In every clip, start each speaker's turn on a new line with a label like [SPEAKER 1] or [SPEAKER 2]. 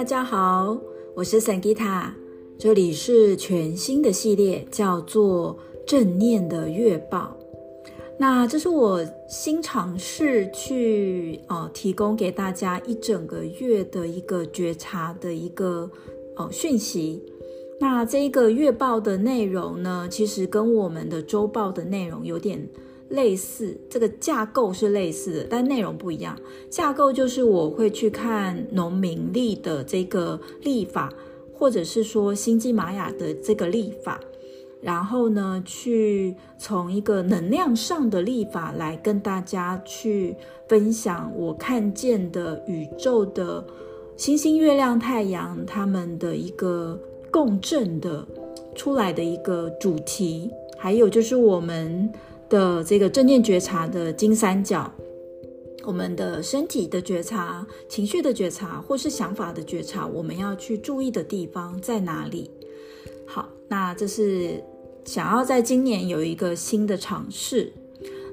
[SPEAKER 1] 大家好，我是 Sangita，这里是全新的系列，叫做正念的月报。那这是我新尝试去呃提供给大家一整个月的一个觉察的一个呃讯息。那这一个月报的内容呢，其实跟我们的周报的内容有点类似，这个架构是类似的，但内容不一样。架构就是我会去看农民历的这个历法，或者是说星际玛雅的这个历法，然后呢，去从一个能量上的历法来跟大家去分享我看见的宇宙的星星、月亮、太阳他们的一个共振的出来的一个主题，还有就是我们。的这个正念觉察的金三角，我们的身体的觉察、情绪的觉察，或是想法的觉察，我们要去注意的地方在哪里？好，那这是想要在今年有一个新的尝试。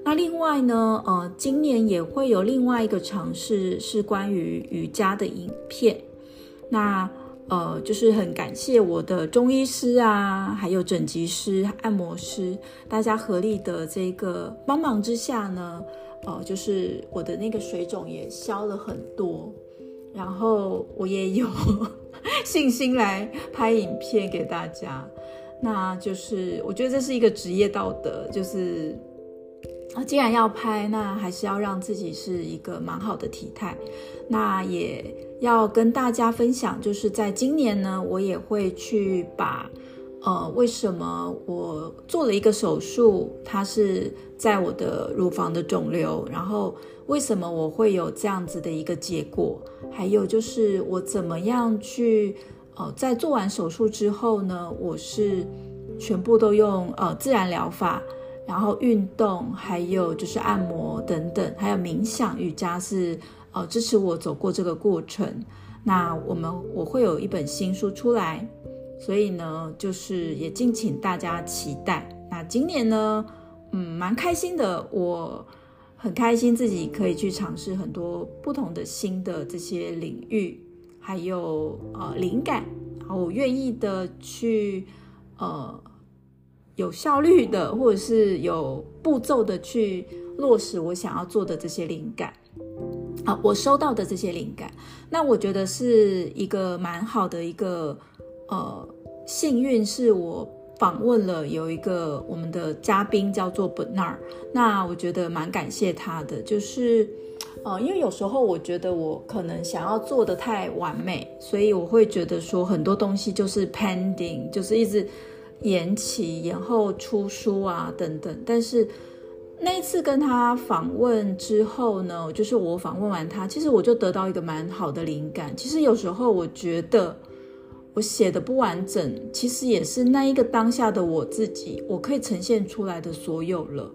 [SPEAKER 1] 那另外呢，呃，今年也会有另外一个尝试，是关于瑜伽的影片。那呃，就是很感谢我的中医师啊，还有整脊师、按摩师，大家合力的这个帮忙之下呢，呃，就是我的那个水肿也消了很多，然后我也有 信心来拍影片给大家。那就是我觉得这是一个职业道德，就是啊，既然要拍，那还是要让自己是一个蛮好的体态，那也。要跟大家分享，就是在今年呢，我也会去把，呃，为什么我做了一个手术，它是在我的乳房的肿瘤，然后为什么我会有这样子的一个结果，还有就是我怎么样去，呃，在做完手术之后呢，我是全部都用呃自然疗法，然后运动，还有就是按摩等等，还有冥想、瑜伽是。呃，支持我走过这个过程。那我们我会有一本新书出来，所以呢，就是也敬请大家期待。那今年呢，嗯，蛮开心的，我很开心自己可以去尝试很多不同的新的这些领域，还有呃灵感，然后我愿意的去呃有效率的，或者是有步骤的去落实我想要做的这些灵感。好，我收到的这些灵感，那我觉得是一个蛮好的一个呃幸运，是我访问了有一个我们的嘉宾叫做 Bernard，那我觉得蛮感谢他的，就是呃，因为有时候我觉得我可能想要做的太完美，所以我会觉得说很多东西就是 pending，就是一直延期、延后出书啊等等，但是。那一次跟他访问之后呢，就是我访问完他，其实我就得到一个蛮好的灵感。其实有时候我觉得我写的不完整，其实也是那一个当下的我自己，我可以呈现出来的所有了。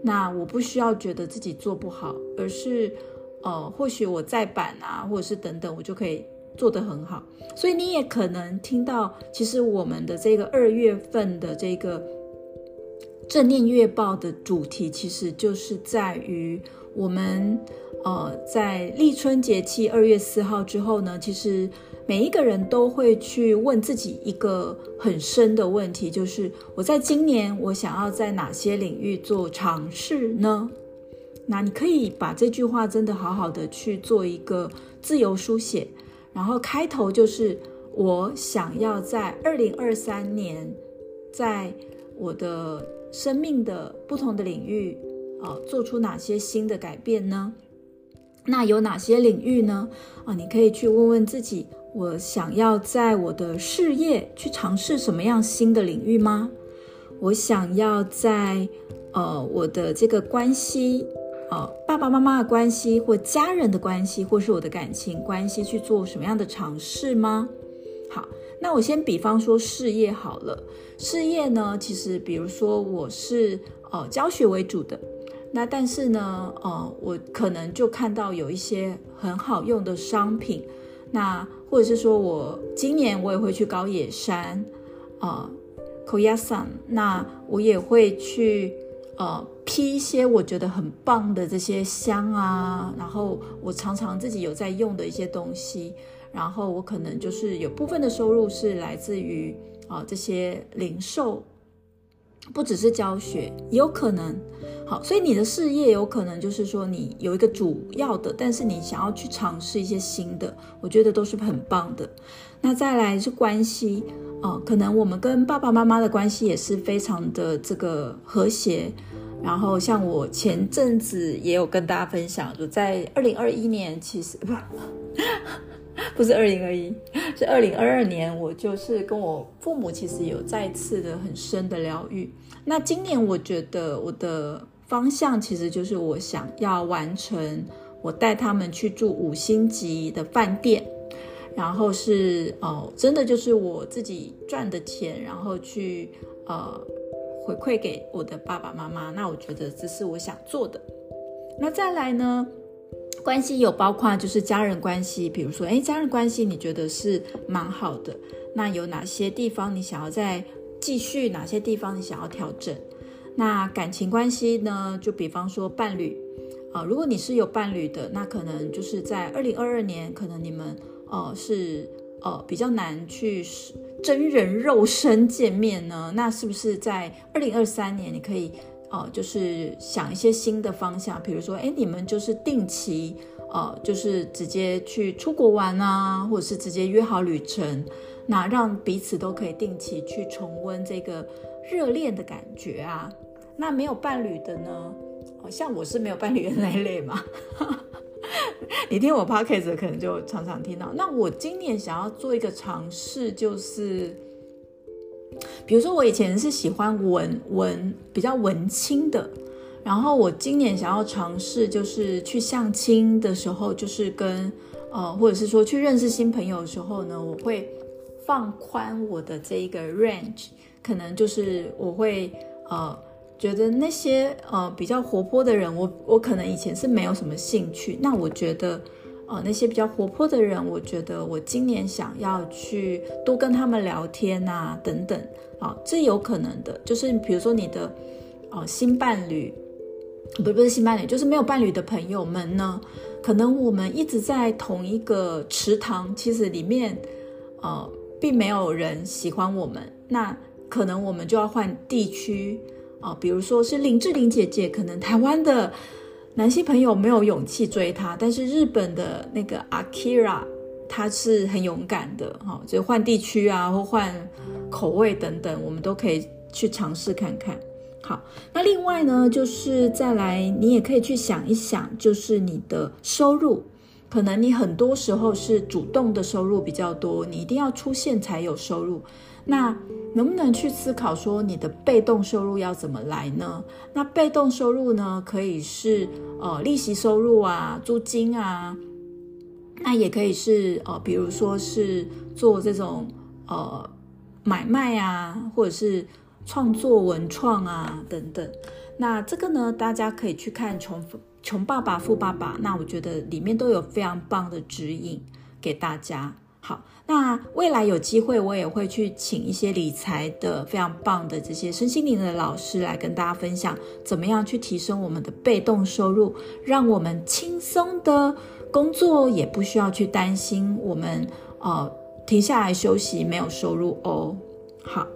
[SPEAKER 1] 那我不需要觉得自己做不好，而是呃，或许我再版啊，或者是等等，我就可以做得很好。所以你也可能听到，其实我们的这个二月份的这个。正念月报的主题其实就是在于我们，呃，在立春节气二月四号之后呢，其实每一个人都会去问自己一个很深的问题，就是我在今年我想要在哪些领域做尝试呢？那你可以把这句话真的好好的去做一个自由书写，然后开头就是我想要在二零二三年，在我的。生命的不同的领域，啊，做出哪些新的改变呢？那有哪些领域呢？啊，你可以去问问自己，我想要在我的事业去尝试什么样新的领域吗？我想要在呃我的这个关系，呃爸爸妈妈的关系，或家人的关系，或是我的感情关系，去做什么样的尝试吗？好。那我先比方说事业好了，事业呢，其实比如说我是呃教学为主的，那但是呢，呃，我可能就看到有一些很好用的商品，那或者是说我今年我也会去高野山，呃，Koyasan，那我也会去呃批一些我觉得很棒的这些香啊，然后我常常自己有在用的一些东西。然后我可能就是有部分的收入是来自于啊、这些零售，不只是教学，也有可能。好，所以你的事业有可能就是说你有一个主要的，但是你想要去尝试一些新的，我觉得都是很棒的。那再来是关系，哦、可能我们跟爸爸妈妈的关系也是非常的这个和谐。然后像我前阵子也有跟大家分享，就在二零二一年，其实不 不是二零二一，是二零二二年，我就是跟我父母其实有再次的很深的疗愈。那今年我觉得我的方向其实就是我想要完成，我带他们去住五星级的饭店，然后是哦，真的就是我自己赚的钱，然后去呃。回馈给我的爸爸妈妈，那我觉得这是我想做的。那再来呢，关系有包括就是家人关系，比如说，诶，家人关系你觉得是蛮好的，那有哪些地方你想要再继续？哪些地方你想要调整？那感情关系呢？就比方说伴侣啊，如果你是有伴侣的，那可能就是在二零二二年，可能你们呃是呃比较难去。真人肉身见面呢？那是不是在二零二三年，你可以呃，就是想一些新的方向，比如说，哎，你们就是定期呃，就是直接去出国玩啊，或者是直接约好旅程，那让彼此都可以定期去重温这个热恋的感觉啊。那没有伴侣的呢？哦，像我是没有伴侣的那一类嘛。你听我 podcast 可能就常常听到。那我今年想要做一个尝试，就是，比如说我以前是喜欢文文比较文青的，然后我今年想要尝试，就是去相亲的时候，就是跟呃，或者是说去认识新朋友的时候呢，我会放宽我的这一个 range，可能就是我会呃。觉得那些呃比较活泼的人，我我可能以前是没有什么兴趣。那我觉得，呃那些比较活泼的人，我觉得我今年想要去多跟他们聊天啊，等等，啊，这有可能的。就是比如说你的，呃新伴侣，不是不是新伴侣，就是没有伴侣的朋友们呢，可能我们一直在同一个池塘，其实里面，呃并没有人喜欢我们，那可能我们就要换地区。哦，比如说是林志玲姐姐，可能台湾的男性朋友没有勇气追她，但是日本的那个 Akira，她是很勇敢的，哈，就换地区啊，或换口味等等，我们都可以去尝试看看。好，那另外呢，就是再来，你也可以去想一想，就是你的收入，可能你很多时候是主动的收入比较多，你一定要出现才有收入。那能不能去思考说你的被动收入要怎么来呢？那被动收入呢，可以是呃利息收入啊、租金啊，那也可以是呃，比如说是做这种呃买卖啊，或者是创作文创啊等等。那这个呢，大家可以去看穷《穷爸爸富爸爸》，那我觉得里面都有非常棒的指引给大家。好，那未来有机会，我也会去请一些理财的非常棒的这些身心灵的老师来跟大家分享，怎么样去提升我们的被动收入，让我们轻松的工作，也不需要去担心我们呃停下来休息没有收入哦。好，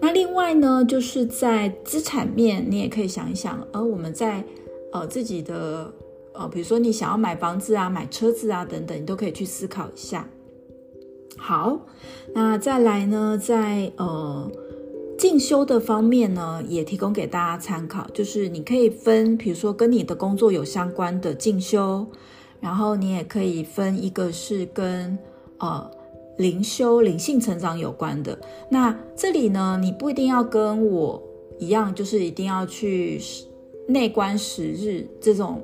[SPEAKER 1] 那另外呢，就是在资产面，你也可以想一想，而、呃、我们在呃自己的呃，比如说你想要买房子啊、买车子啊等等，你都可以去思考一下。好，那再来呢，在呃进修的方面呢，也提供给大家参考，就是你可以分，比如说跟你的工作有相关的进修，然后你也可以分一个是跟呃灵修、灵性成长有关的。那这里呢，你不一定要跟我一样，就是一定要去内观十日这种，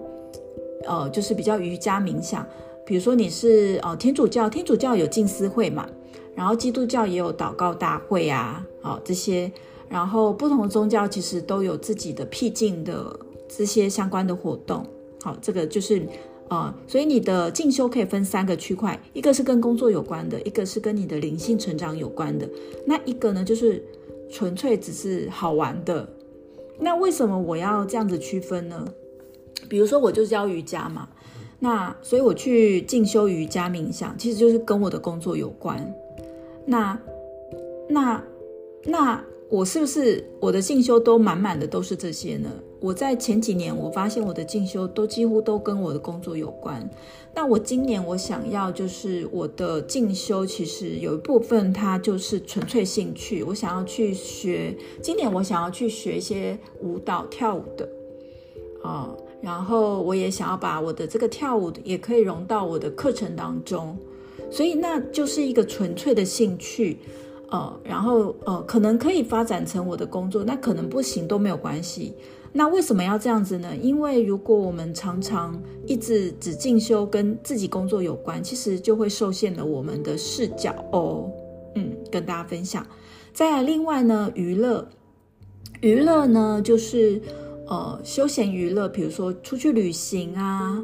[SPEAKER 1] 呃，就是比较瑜伽冥想。比如说你是哦天主教，天主教有静思会嘛，然后基督教也有祷告大会啊，哦这些，然后不同宗教其实都有自己的僻静的这些相关的活动，好，这个就是呃，所以你的进修可以分三个区块，一个是跟工作有关的，一个是跟你的灵性成长有关的，那一个呢就是纯粹只是好玩的。那为什么我要这样子区分呢？比如说我就教瑜伽嘛。那所以我去进修瑜伽冥想，其实就是跟我的工作有关。那那那我是不是我的进修都满满的都是这些呢？我在前几年我发现我的进修都几乎都跟我的工作有关。那我今年我想要就是我的进修，其实有一部分它就是纯粹兴趣，我想要去学。今年我想要去学一些舞蹈跳舞的啊。然后我也想要把我的这个跳舞的也可以融到我的课程当中，所以那就是一个纯粹的兴趣，呃，然后呃，可能可以发展成我的工作，那可能不行都没有关系。那为什么要这样子呢？因为如果我们常常一直只进修跟自己工作有关，其实就会受限了我们的视角哦。嗯，跟大家分享。再来另外呢，娱乐，娱乐呢就是。呃，休闲娱乐，比如说出去旅行啊，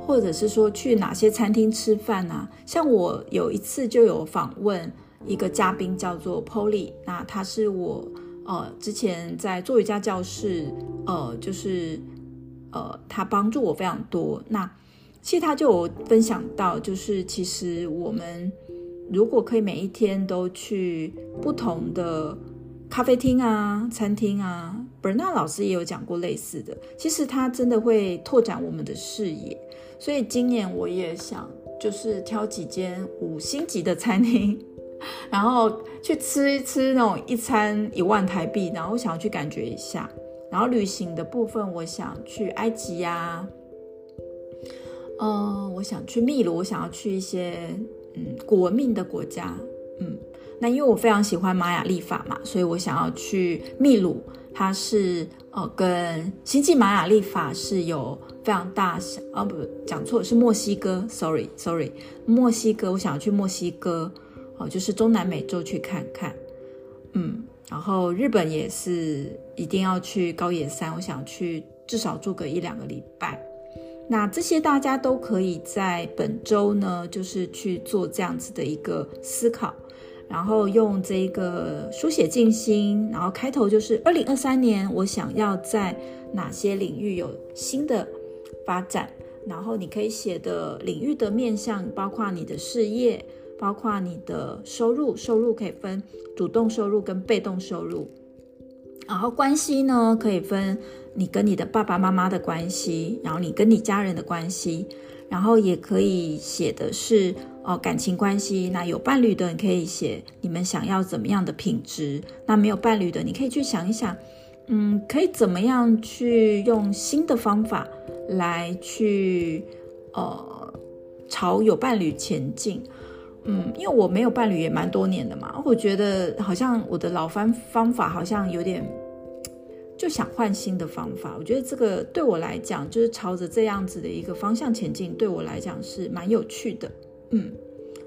[SPEAKER 1] 或者是说去哪些餐厅吃饭啊。像我有一次就有访问一个嘉宾，叫做 Polly，那他是我呃之前在做瑜伽教室，呃，就是呃他帮助我非常多。那其实他就有分享到，就是其实我们如果可以每一天都去不同的。咖啡厅啊，餐厅啊，Bernard 老师也有讲过类似的。其实他真的会拓展我们的视野，所以今年我也想，就是挑几间五星级的餐厅，然后去吃一吃那种一餐一万台币，然后我想要去感觉一下。然后旅行的部分，我想去埃及呀、嗯、我想去秘鲁，我想要去一些嗯古文明的国家，嗯。那因为我非常喜欢玛雅历法嘛，所以我想要去秘鲁，它是呃跟星际玛雅历法是有非常大小啊，不讲错是墨西哥，sorry sorry，墨西哥，我想要去墨西哥，哦，就是中南美洲去看看，嗯，然后日本也是一定要去高野山，我想去至少住个一两个礼拜，那这些大家都可以在本周呢，就是去做这样子的一个思考。然后用这个书写静心，然后开头就是二零二三年，我想要在哪些领域有新的发展。然后你可以写的领域的面向，包括你的事业，包括你的收入，收入可以分主动收入跟被动收入。然后关系呢，可以分你跟你的爸爸妈妈的关系，然后你跟你家人的关系。然后也可以写的是哦，感情关系。那有伴侣的，你可以写你们想要怎么样的品质。那没有伴侣的，你可以去想一想，嗯，可以怎么样去用新的方法来去呃朝有伴侣前进。嗯，因为我没有伴侣也蛮多年的嘛，我觉得好像我的老方方法好像有点。就想换新的方法，我觉得这个对我来讲，就是朝着这样子的一个方向前进，对我来讲是蛮有趣的，嗯，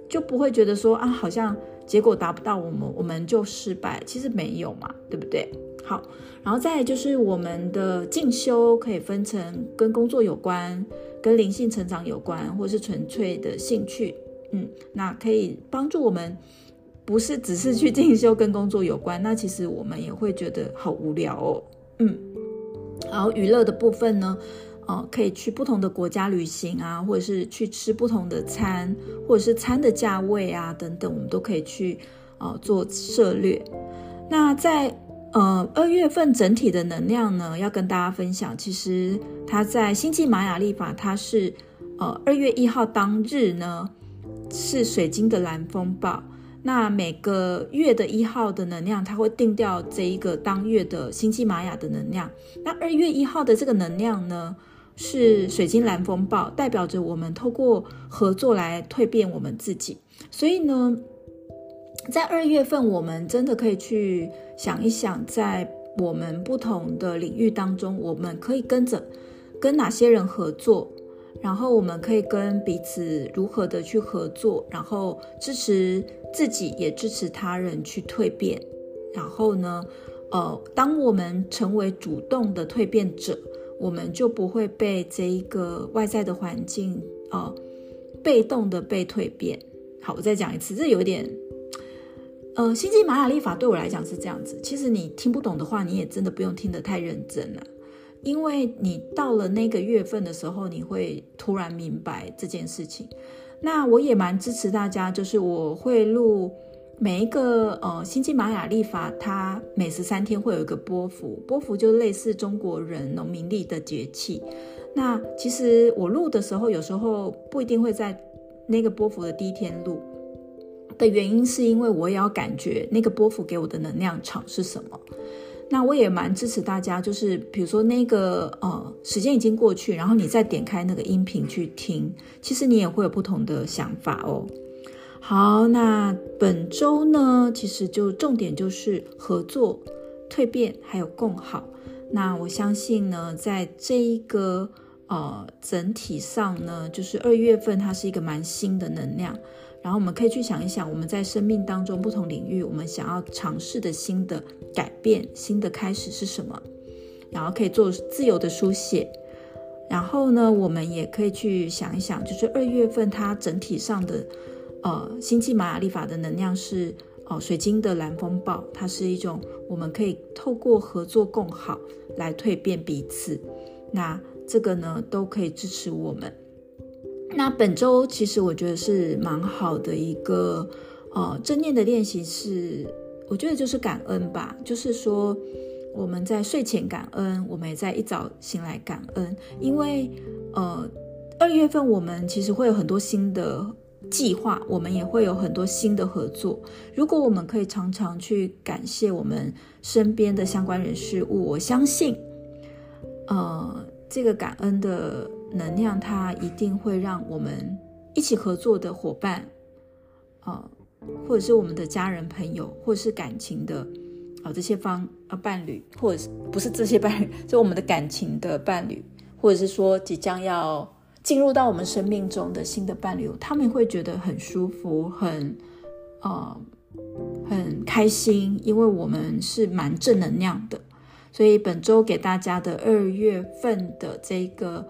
[SPEAKER 1] 就不会觉得说啊，好像结果达不到，我们我们就失败，其实没有嘛，对不对？好，然后再就是我们的进修可以分成跟工作有关、跟灵性成长有关，或是纯粹的兴趣，嗯，那可以帮助我们。不是只是去进修跟工作有关，那其实我们也会觉得好无聊哦。嗯，然后娱乐的部分呢，呃，可以去不同的国家旅行啊，或者是去吃不同的餐，或者是餐的价位啊等等，我们都可以去呃做涉略。那在呃二月份整体的能量呢，要跟大家分享，其实它在星际玛雅历法，它是呃二月一号当日呢是水晶的蓝风暴。那每个月的一号的能量，它会定掉这一个当月的星际玛雅的能量。那二月一号的这个能量呢，是水晶蓝风暴，代表着我们透过合作来蜕变我们自己。所以呢，在二月份，我们真的可以去想一想，在我们不同的领域当中，我们可以跟着跟哪些人合作。然后我们可以跟彼此如何的去合作，然后支持自己，也支持他人去蜕变。然后呢，呃，当我们成为主动的蜕变者，我们就不会被这一个外在的环境，呃，被动的被蜕变。好，我再讲一次，这有点，呃，星际玛雅历法对我来讲是这样子。其实你听不懂的话，你也真的不用听得太认真了。因为你到了那个月份的时候，你会突然明白这件事情。那我也蛮支持大家，就是我会录每一个呃星际玛雅历法，它每十三天会有一个波幅，波幅就类似中国人农民历的节气。那其实我录的时候，有时候不一定会在那个波幅的第一天录的原因，是因为我也要感觉那个波幅给我的能量场是什么。那我也蛮支持大家，就是比如说那个呃时间已经过去，然后你再点开那个音频去听，其实你也会有不同的想法哦。好，那本周呢，其实就重点就是合作、蜕变还有共好。那我相信呢，在这一个呃整体上呢，就是二月份它是一个蛮新的能量。然后我们可以去想一想，我们在生命当中不同领域，我们想要尝试的新的改变、新的开始是什么？然后可以做自由的书写。然后呢，我们也可以去想一想，就是二月份它整体上的呃星际玛雅历法的能量是哦、水晶的蓝风暴，它是一种我们可以透过合作共好来蜕变彼此。那这个呢，都可以支持我们。那本周其实我觉得是蛮好的一个呃正念的练习是，我觉得就是感恩吧，就是说我们在睡前感恩，我们也在一早醒来感恩，因为呃二月份我们其实会有很多新的计划，我们也会有很多新的合作。如果我们可以常常去感谢我们身边的相关人事物，我相信呃这个感恩的。能量，它一定会让我们一起合作的伙伴，呃，或者是我们的家人、朋友，或者是感情的，呃，这些方呃伴侣，或者是不是这些伴侣，就我们的感情的伴侣，或者是说即将要进入到我们生命中的新的伴侣，他们会觉得很舒服，很呃很开心，因为我们是蛮正能量的，所以本周给大家的二月份的这个。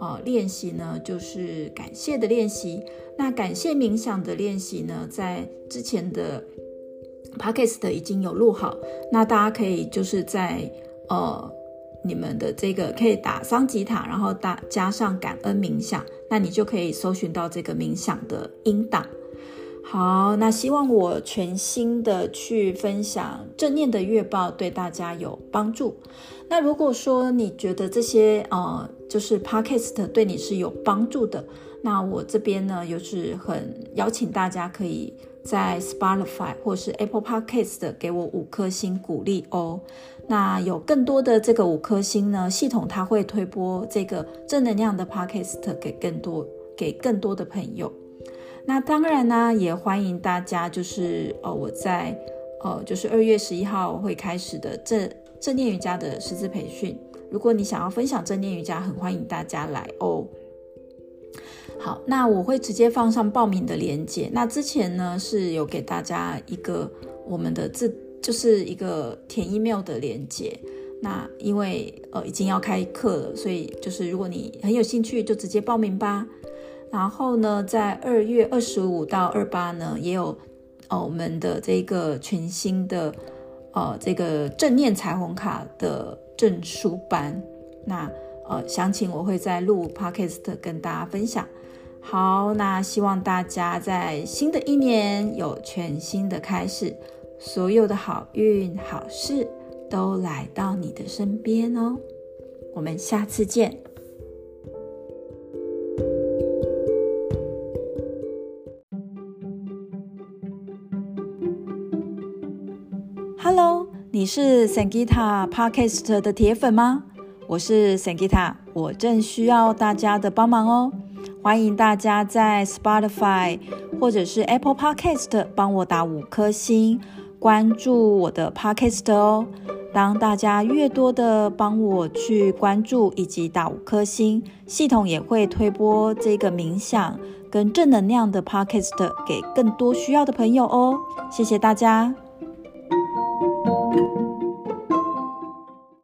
[SPEAKER 1] 呃，练习呢，就是感谢的练习。那感谢冥想的练习呢，在之前的 podcast 已经有录好。那大家可以就是在呃你们的这个可以打桑吉塔，然后打加上感恩冥想，那你就可以搜寻到这个冥想的音档。好，那希望我全新的去分享正念的月报对大家有帮助。那如果说你觉得这些呃，就是 Podcast 对你是有帮助的，那我这边呢，又是很邀请大家可以在 Spotify 或是 Apple Podcast 给我五颗星鼓励哦。那有更多的这个五颗星呢，系统它会推播这个正能量的 Podcast 给更多给更多的朋友。那当然呢，也欢迎大家就是呃，我在呃，就是二月十一号会开始的这。正念瑜伽的师资培训，如果你想要分享正念瑜伽，很欢迎大家来哦。好，那我会直接放上报名的链接。那之前呢是有给大家一个我们的字，就是一个填 email 的链接。那因为呃已经要开课了，所以就是如果你很有兴趣，就直接报名吧。然后呢，在二月二十五到二八呢，也有哦我们的这个全新的。呃，这个正念彩虹卡的证书班，那呃，详情我会再录 podcast 跟大家分享。好，那希望大家在新的一年有全新的开始，所有的好运好事都来到你的身边哦。我们下次见。你是 Sangita Podcast 的铁粉吗？我是 Sangita，我正需要大家的帮忙哦。欢迎大家在 Spotify 或者是 Apple Podcast 帮我打五颗星，关注我的 Podcast 哦。当大家越多的帮我去关注以及打五颗星，系统也会推播这个冥想跟正能量的 Podcast 给更多需要的朋友哦。谢谢大家。